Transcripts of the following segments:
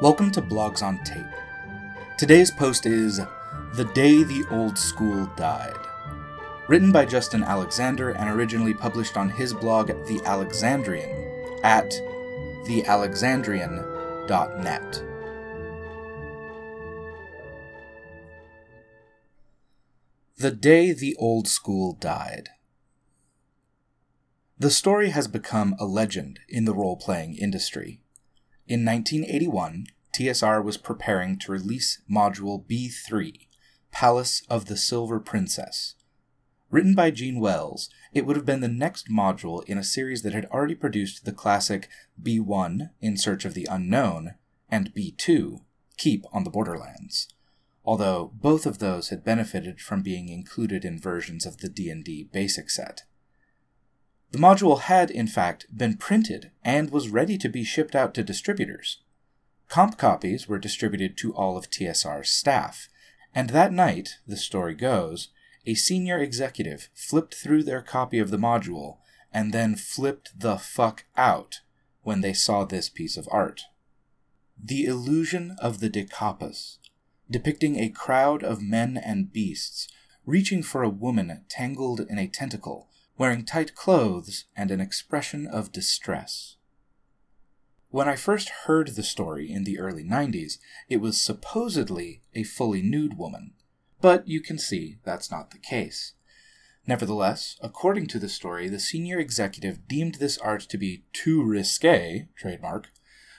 Welcome to Blogs on Tape. Today's post is The Day the Old School Died. Written by Justin Alexander and originally published on his blog, The Alexandrian, at thealexandrian.net. The Day the Old School Died. The story has become a legend in the role playing industry. In 1981, TSR was preparing to release Module B3, Palace of the Silver Princess. Written by Jean Wells, it would have been the next module in a series that had already produced the classic B1, In Search of the Unknown, and B2, Keep on the Borderlands. Although both of those had benefited from being included in versions of the D&D basic set. The module had, in fact, been printed and was ready to be shipped out to distributors. Comp copies were distributed to all of TSR's staff, and that night, the story goes, a senior executive flipped through their copy of the module and then flipped the fuck out when they saw this piece of art. The Illusion of the Decapus, depicting a crowd of men and beasts reaching for a woman tangled in a tentacle wearing tight clothes and an expression of distress. When I first heard the story in the early 90s, it was supposedly a fully nude woman, but you can see that's not the case. Nevertheless, according to the story, the senior executive deemed this art to be too risque, trademark,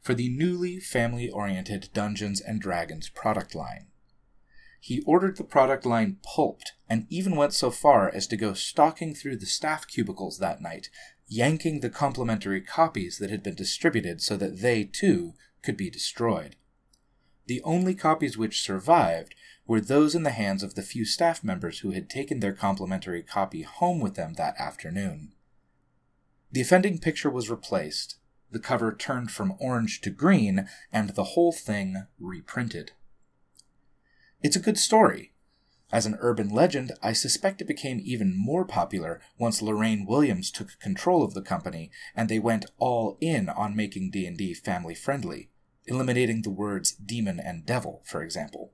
for the newly family oriented Dungeons and Dragons product line. He ordered the product line pulped and even went so far as to go stalking through the staff cubicles that night, yanking the complimentary copies that had been distributed so that they, too, could be destroyed. The only copies which survived were those in the hands of the few staff members who had taken their complimentary copy home with them that afternoon. The offending picture was replaced, the cover turned from orange to green, and the whole thing reprinted. It's a good story. As an urban legend, I suspect it became even more popular once Lorraine Williams took control of the company and they went all in on making D&D family friendly, eliminating the words demon and devil, for example.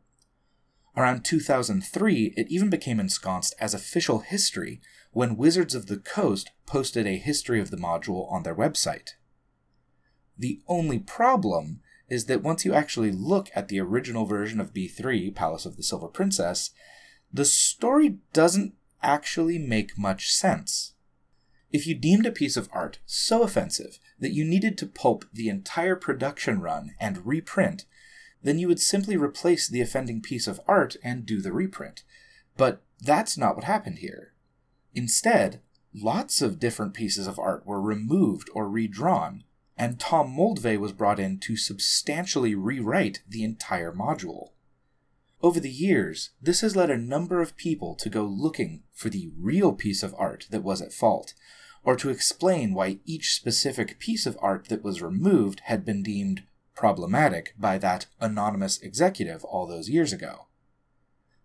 Around 2003, it even became ensconced as official history when Wizards of the Coast posted a history of the module on their website. The only problem is that once you actually look at the original version of B3, Palace of the Silver Princess, the story doesn't actually make much sense. If you deemed a piece of art so offensive that you needed to pulp the entire production run and reprint, then you would simply replace the offending piece of art and do the reprint. But that's not what happened here. Instead, lots of different pieces of art were removed or redrawn, and Tom Moldvay was brought in to substantially rewrite the entire module. Over the years, this has led a number of people to go looking for the real piece of art that was at fault, or to explain why each specific piece of art that was removed had been deemed problematic by that anonymous executive all those years ago.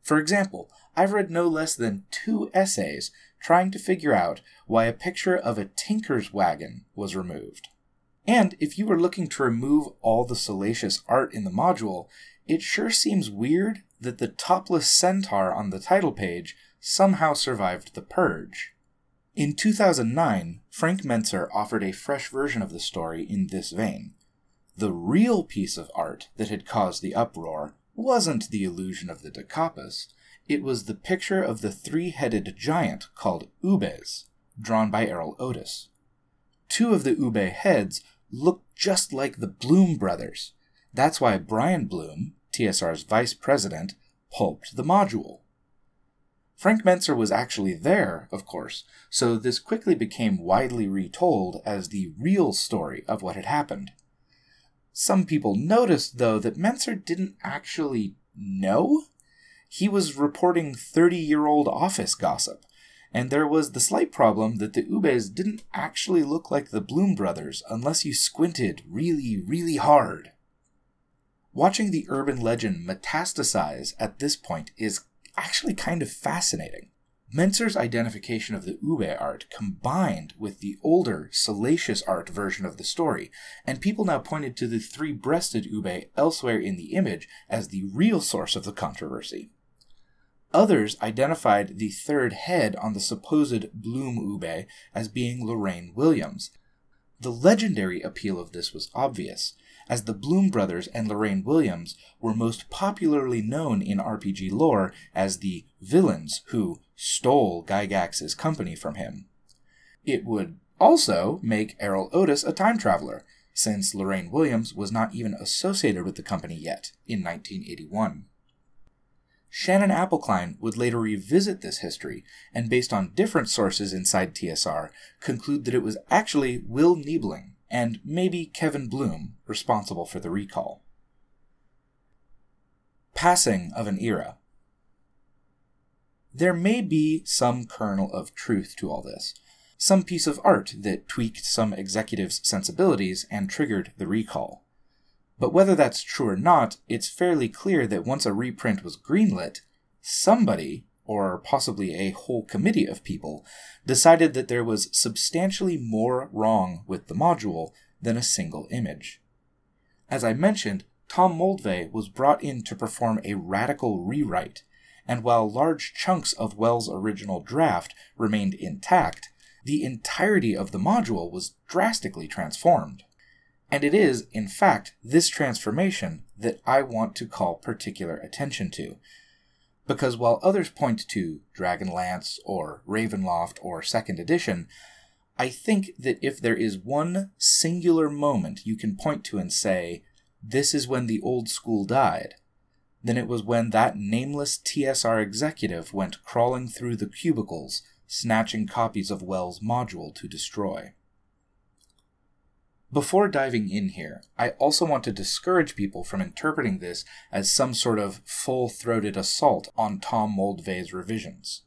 For example, I've read no less than two essays trying to figure out why a picture of a tinker's wagon was removed. And if you were looking to remove all the salacious art in the module, it sure seems weird that the topless centaur on the title page somehow survived the purge. In 2009, Frank Mentzer offered a fresh version of the story in this vein. The real piece of art that had caused the uproar wasn't the illusion of the Decapus, it was the picture of the three headed giant called Ubes, drawn by Erol Otus. Two of the Ube heads looked just like the Blume brothers. That's why Brian Blume, TSR's vice president, pulped the module. Frank Mentzer was actually there, of course, so this quickly became widely retold as the real story of what had happened. Some people noticed, though, that Mentzer didn't actually know. He was reporting 30 year old office gossip, and there was the slight problem that the Ubes didn't actually look like the Blume brothers unless you squinted really, really hard. Watching the urban legend metastasize at this point is actually kind of fascinating. Mentzer's identification of the Ube art combined with the older, salacious art version of the story, and people now pointed to the three breasted Ube elsewhere in the image as the real source of the controversy. Others identified the third head on the supposed Blume Ube as being Lorraine Williams. The legendary appeal of this was obvious, as the Blume brothers and Lorraine Williams were most popularly known in RPG lore as the villains who stole Gygax's company from him. It would also make Erol Otus a time traveler, since Lorraine Williams was not even associated with the company yet in 1981. Shannon Appelcline would later revisit this history and, based on different sources inside TSR, conclude that it was actually Will Niebling and maybe Kevin Blume responsible for the recall. Passing of an era. There may be some kernel of truth to all this, some piece of art that tweaked some executives' sensibilities and triggered the recall. But whether that's true or not, it's fairly clear that once a reprint was greenlit, somebody, or possibly a whole committee of people, decided that there was substantially more wrong with the module than a single image. As I mentioned, Tom Moldvay was brought in to perform a radical rewrite and while large chunks of Wells' original draft remained intact, the entirety of the module was drastically transformed. And it is, in fact, this transformation that I want to call particular attention to. Because while others point to Dragonlance or Ravenloft or Second Edition, I think that if there is one singular moment you can point to and say, this is when the old school died, then it was when that nameless TSR executive went crawling through the cubicles, snatching copies of Wells' module to destroy. Before diving in here, I also want to discourage people from interpreting this as some sort of full throated assault on Tom Moldvay's revisions.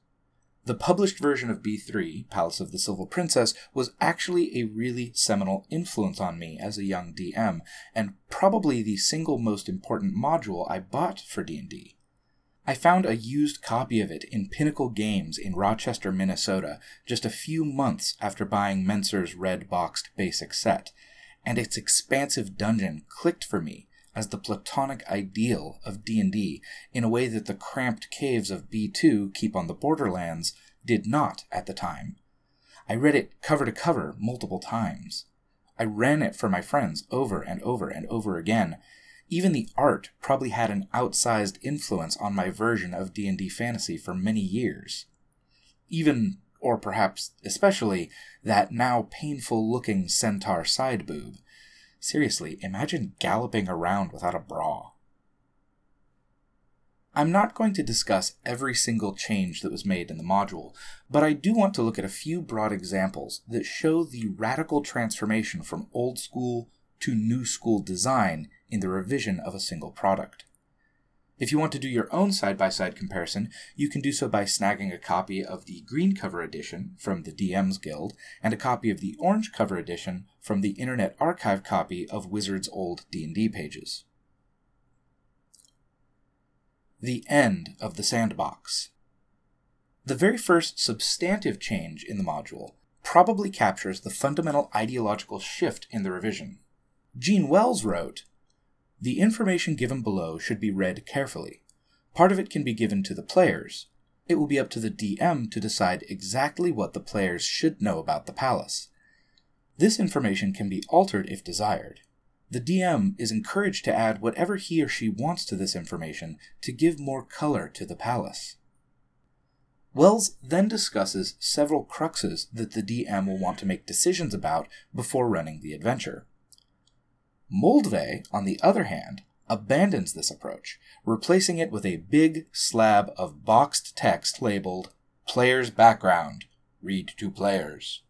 The published version of B3, Palace of the Silver Princess, was actually a really seminal influence on me as a young DM, and probably the single most important module I bought for D&D. I found a used copy of it in Pinnacle Games in Rochester, Minnesota, just a few months after buying Mentzer's red boxed basic set, and its expansive dungeon clicked for me as the platonic ideal of D&D in a way that the cramped caves of B2 keep on the borderlands did not at the time. I read it cover to cover multiple times. I ran it for my friends over and over and over again. Even the art probably had an outsized influence on my version of D&D fantasy for many years. Even or perhaps especially that now painful looking centaur side boob Seriously, imagine galloping around without a bra. I'm not going to discuss every single change that was made in the module, but I do want to look at a few broad examples that show the radical transformation from old school to new school design in the revision of a single product. If you want to do your own side by side comparison, you can do so by snagging a copy of the green cover edition from the DM's Guild and a copy of the orange cover edition from the Internet Archive copy of Wizard's old D&D pages. The end of the sandbox. The very first substantive change in the module probably captures the fundamental ideological shift in the revision. Jean Wells wrote, the information given below should be read carefully. Part of it can be given to the players. It will be up to the DM to decide exactly what the players should know about the palace. This information can be altered if desired. The DM is encouraged to add whatever he or she wants to this information to give more color to the palace. Wells then discusses several cruxes that the DM will want to make decisions about before running the adventure. Moldvay, on the other hand, abandons this approach, replacing it with a big slab of boxed text labeled Player's Background, Read to Players.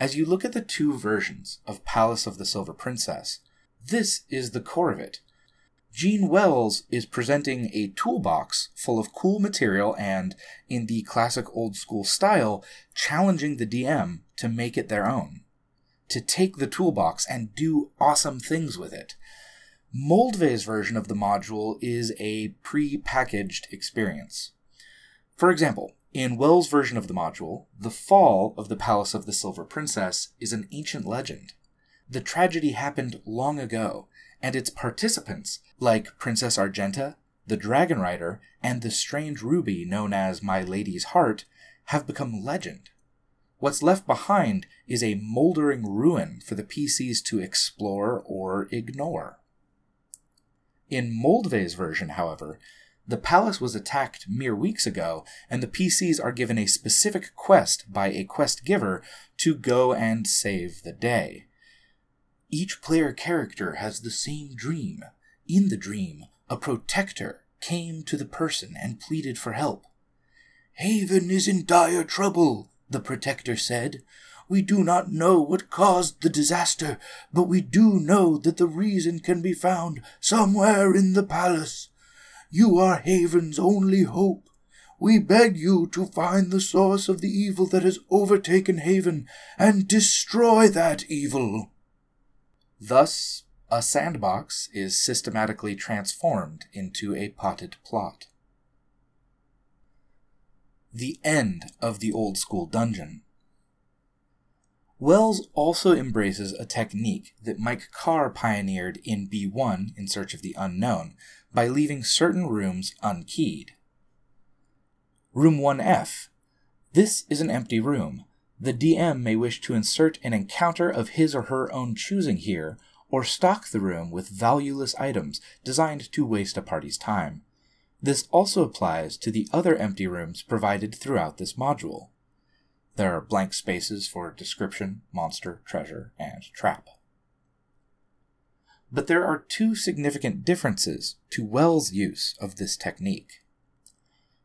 As you look at the two versions of Palace of the Silver Princess, this is the core of it. Jean Wells is presenting a toolbox full of cool material and, in the classic old school style, challenging the DM to make it their own to take the toolbox and do awesome things with it. Moldvay's version of the module is a pre packaged experience. For example, in Wells' version of the module, the fall of the Palace of the Silver Princess is an ancient legend. The tragedy happened long ago, and its participants, like Princess Argenta, the Dragon Rider, and the strange ruby known as My Lady's Heart, have become legend. What's left behind is a moldering ruin for the PCs to explore or ignore. In Moldvay's version, however, the palace was attacked mere weeks ago, and the PCs are given a specific quest by a quest giver to go and save the day. Each player character has the same dream. In the dream, a protector came to the person and pleaded for help. Haven is in dire trouble, the protector said. We do not know what caused the disaster, but we do know that the reason can be found somewhere in the palace. You are Haven's only hope. We beg you to find the source of the evil that has overtaken Haven and destroy that evil. Thus, a sandbox is systematically transformed into a potted plot. The end of the old school dungeon. Wells also embraces a technique that Mike Carr pioneered in B1 in Search of the Unknown by leaving certain rooms unkeyed. Room 1F. This is an empty room. The DM may wish to insert an encounter of his or her own choosing here, or stock the room with valueless items designed to waste a party's time. This also applies to the other empty rooms provided throughout this module. There are blank spaces for description, monster, treasure, and trap. But there are two significant differences to Wells' use of this technique.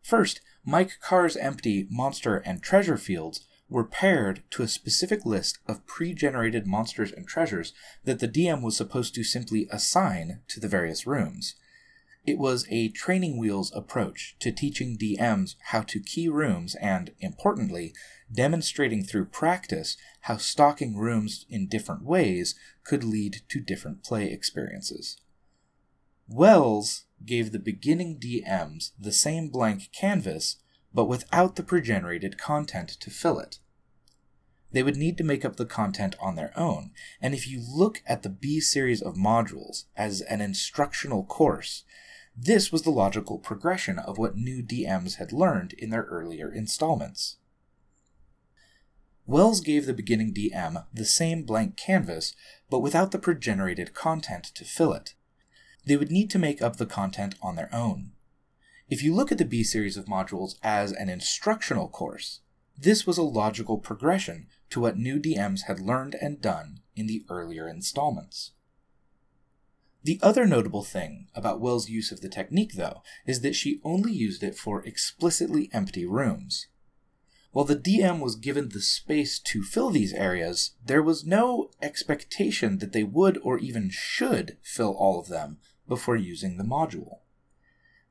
First, Mike Carr's empty monster and treasure fields were paired to a specific list of pre generated monsters and treasures that the DM was supposed to simply assign to the various rooms. It was a training wheels approach to teaching DMs how to key rooms and, importantly, demonstrating through practice how stocking rooms in different ways could lead to different play experiences. Wells gave the beginning DMs the same blank canvas, but without the pre-generated content to fill it. They would need to make up the content on their own, and if you look at the B series of modules as an instructional course, this was the logical progression of what new DMs had learned in their earlier installments. Wells gave the beginning DM the same blank canvas, but without the pre-generated content to fill it. They would need to make up the content on their own. If you look at the B series of modules as an instructional course, this was a logical progression to what new DMs had learned and done in the earlier installments. The other notable thing about Wells' use of the technique, though, is that she only used it for explicitly empty rooms. While the DM was given the space to fill these areas, there was no expectation that they would or even should fill all of them before using the module.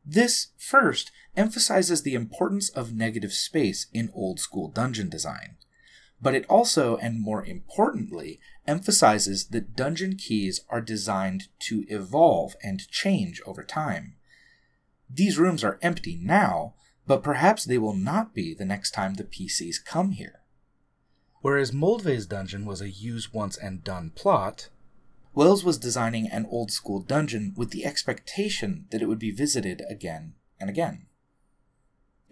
This, first, emphasizes the importance of negative space in old school dungeon design. But it also, and more importantly, emphasizes that dungeon keys are designed to evolve and change over time. These rooms are empty now, but perhaps they will not be the next time the PCs come here. Whereas Moldvay's dungeon was a use once and done plot, Wells was designing an old school dungeon with the expectation that it would be visited again and again.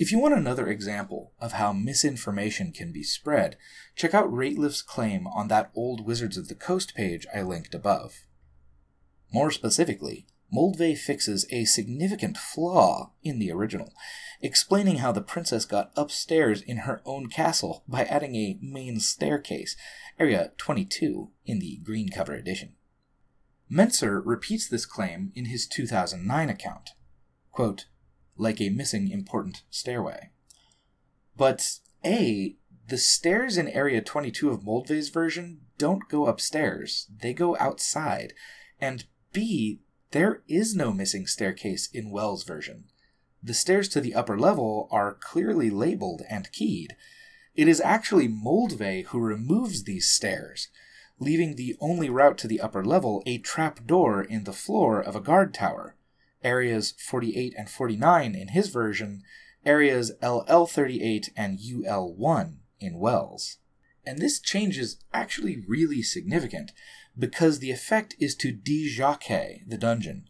If you want another example of how misinformation can be spread, check out Rateliff's claim on that old Wizards of the Coast page I linked above. More specifically, Moldvay fixes a significant flaw in the original, explaining how the princess got upstairs in her own castle by adding a main staircase, area 22 in the green cover edition. Mentzer repeats this claim in his 2009 account. Quote, like a missing important stairway. But A, the stairs in Area 22 of Moldvay's version don't go upstairs, they go outside. And B, there is no missing staircase in Wells' version. The stairs to the upper level are clearly labeled and keyed. It is actually Moldvay who removes these stairs, leaving the only route to the upper level a trap door in the floor of a guard tower. Areas 48 and 49 in his version, areas LL38 and UL1 in Wells. And this change is actually really significant because the effect is to de-Jaquay the dungeon.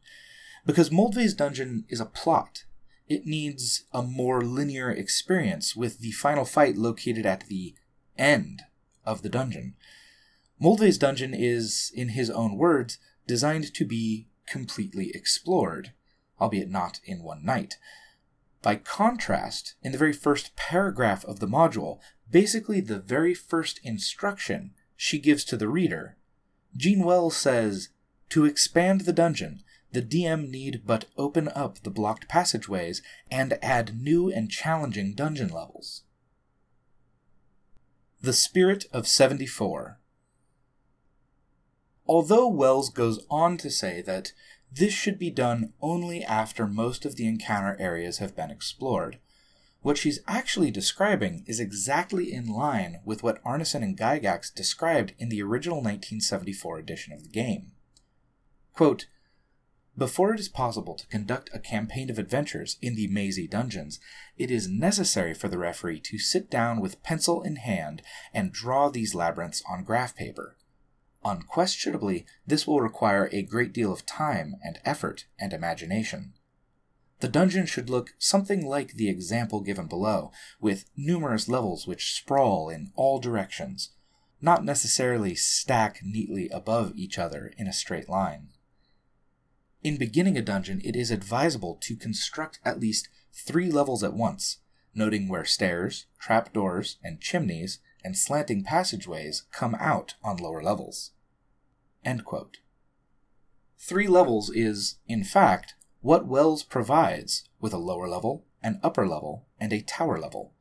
Because Moldvay's dungeon is a plot, it needs a more linear experience with the final fight located at the end of the dungeon. Moldvay's dungeon is, in his own words, designed to be completely explored, albeit not in one night. By contrast, in the very first paragraph of the module, basically the very first instruction she gives to the reader, Jean Wells says, To expand the dungeon, the DM need but open up the blocked passageways and add new and challenging dungeon levels. The Spirit of 74 Although Wells goes on to say that this should be done only after most of the encounter areas have been explored, what she's actually describing is exactly in line with what Arneson and Gygax described in the original 1974 edition of the game. Quote, before it is possible to conduct a campaign of adventures in the mazy dungeons, it is necessary for the referee to sit down with pencil in hand and draw these labyrinths on graph paper. Unquestionably, this will require a great deal of time and effort and imagination. The dungeon should look something like the example given below, with numerous levels which sprawl in all directions, not necessarily stack neatly above each other in a straight line. In beginning a dungeon, it is advisable to construct at least three levels at once, noting where stairs, trapdoors, and chimneys and slanting passageways come out on lower levels. Three levels is, in fact, what Wells provides with a lower level, an upper level, and a tower level.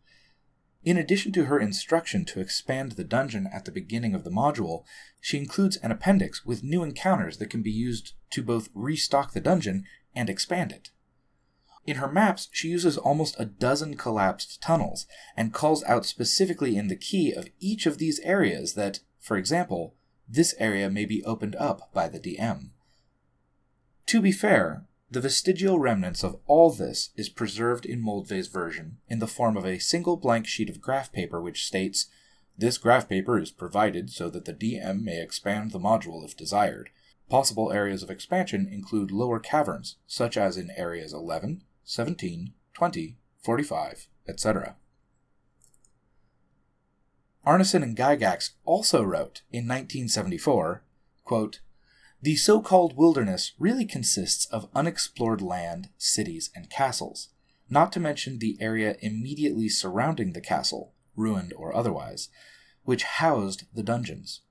In addition to her instruction to expand the dungeon at the beginning of the module, she includes an appendix with new encounters that can be used to both restock the dungeon and expand it. In her maps, she uses almost a dozen collapsed tunnels and calls out specifically in the key of each of these areas that, for example, this area may be opened up by the DM. To be fair, the vestigial remnants of all this is preserved in Moldvay's version in the form of a single blank sheet of graph paper which states, This graph paper is provided so that the DM may expand the module if desired. Possible areas of expansion include lower caverns, such as in areas 11, 17, 20, 45, etc. Arneson and Gygax also wrote in 1974, quote, the so called wilderness really consists of unexplored land, cities, and castles, not to mention the area immediately surrounding the castle, ruined or otherwise, which housed the dungeons.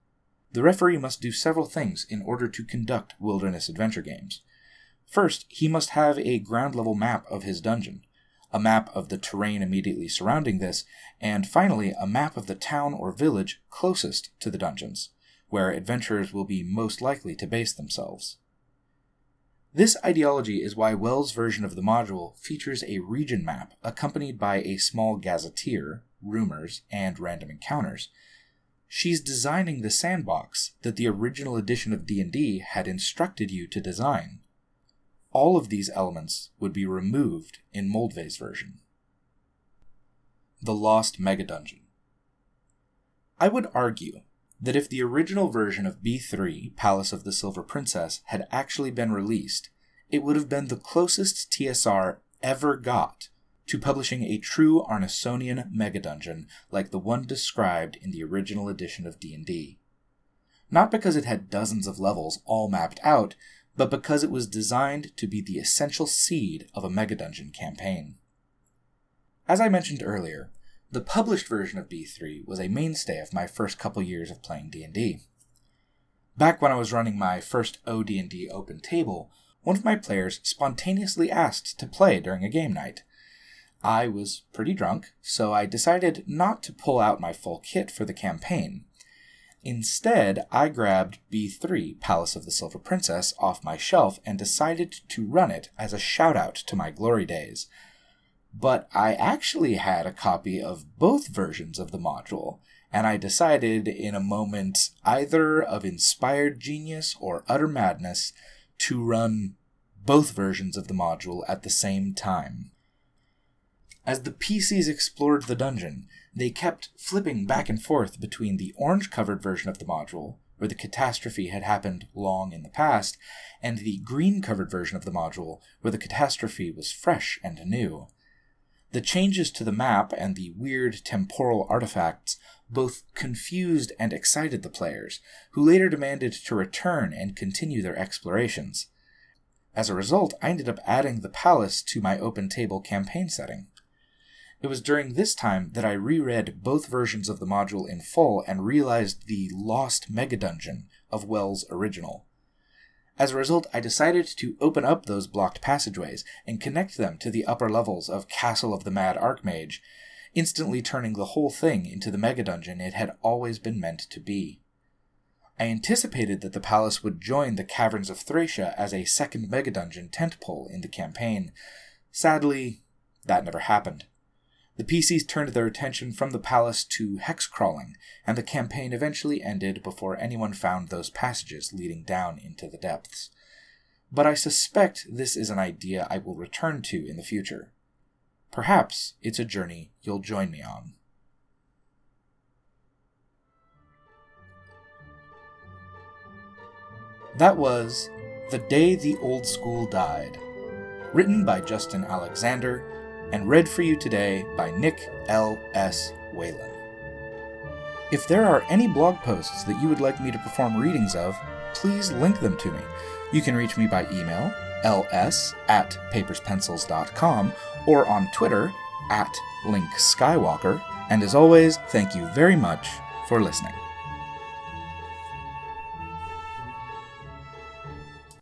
The referee must do several things in order to conduct wilderness adventure games. First, he must have a ground level map of his dungeon, a map of the terrain immediately surrounding this, and finally, a map of the town or village closest to the dungeons where adventurers will be most likely to base themselves. This ideology is why Wells' version of the module features a region map accompanied by a small gazetteer, rumors, and random encounters. She's designing the sandbox that the original edition of D&D had instructed you to design. All of these elements would be removed in Moldvay's version. The Lost Mega Dungeon. I would argue that if the original version of B3, Palace of the Silver Princess, had actually been released, it would have been the closest TSR ever got to publishing a true Arnesonian megadungeon like the one described in the original edition of D&D. Not because it had dozens of levels all mapped out, but because it was designed to be the essential seed of a mega dungeon campaign. As I mentioned earlier, the published version of B3 was a mainstay of my first couple years of playing D&D. Back when I was running my first OD&D open table, one of my players spontaneously asked to play during a game night. I was pretty drunk, so I decided not to pull out my full kit for the campaign. Instead, I grabbed B3, Palace of the Silver Princess, off my shelf and decided to run it as a shout out to my glory days – but I actually had a copy of both versions of the module, and I decided in a moment either of inspired genius or utter madness to run both versions of the module at the same time. As the PCs explored the dungeon, they kept flipping back and forth between the orange covered version of the module, where the catastrophe had happened long in the past, and the green covered version of the module, where the catastrophe was fresh and new. The changes to the map and the weird temporal artifacts both confused and excited the players, who later demanded to return and continue their explorations. As a result, I ended up adding the palace to my open table campaign setting. It was during this time that I reread both versions of the module in full and realized the lost mega dungeon of Wells' original. As a result, I decided to open up those blocked passageways and connect them to the upper levels of Castle of the Mad Archmage, instantly turning the whole thing into the mega dungeon it had always been meant to be. I anticipated that the palace would join the Caverns of Thracia as a second mega dungeon tentpole in the campaign. Sadly, that never happened. The PCs turned their attention from the palace to hex crawling, and the campaign eventually ended before anyone found those passages leading down into the depths. But I suspect this is an idea I will return to in the future. Perhaps it's a journey you'll join me on. That was The Day the Old School Died, written by Justin Alexander and read for you today by Nick L. S. Whalen. If there are any blog posts that you would like me to perform readings of, please link them to me. You can reach me by email, ls at paperspencils.com, or on Twitter, at linkskywalker. And as always, thank you very much for listening.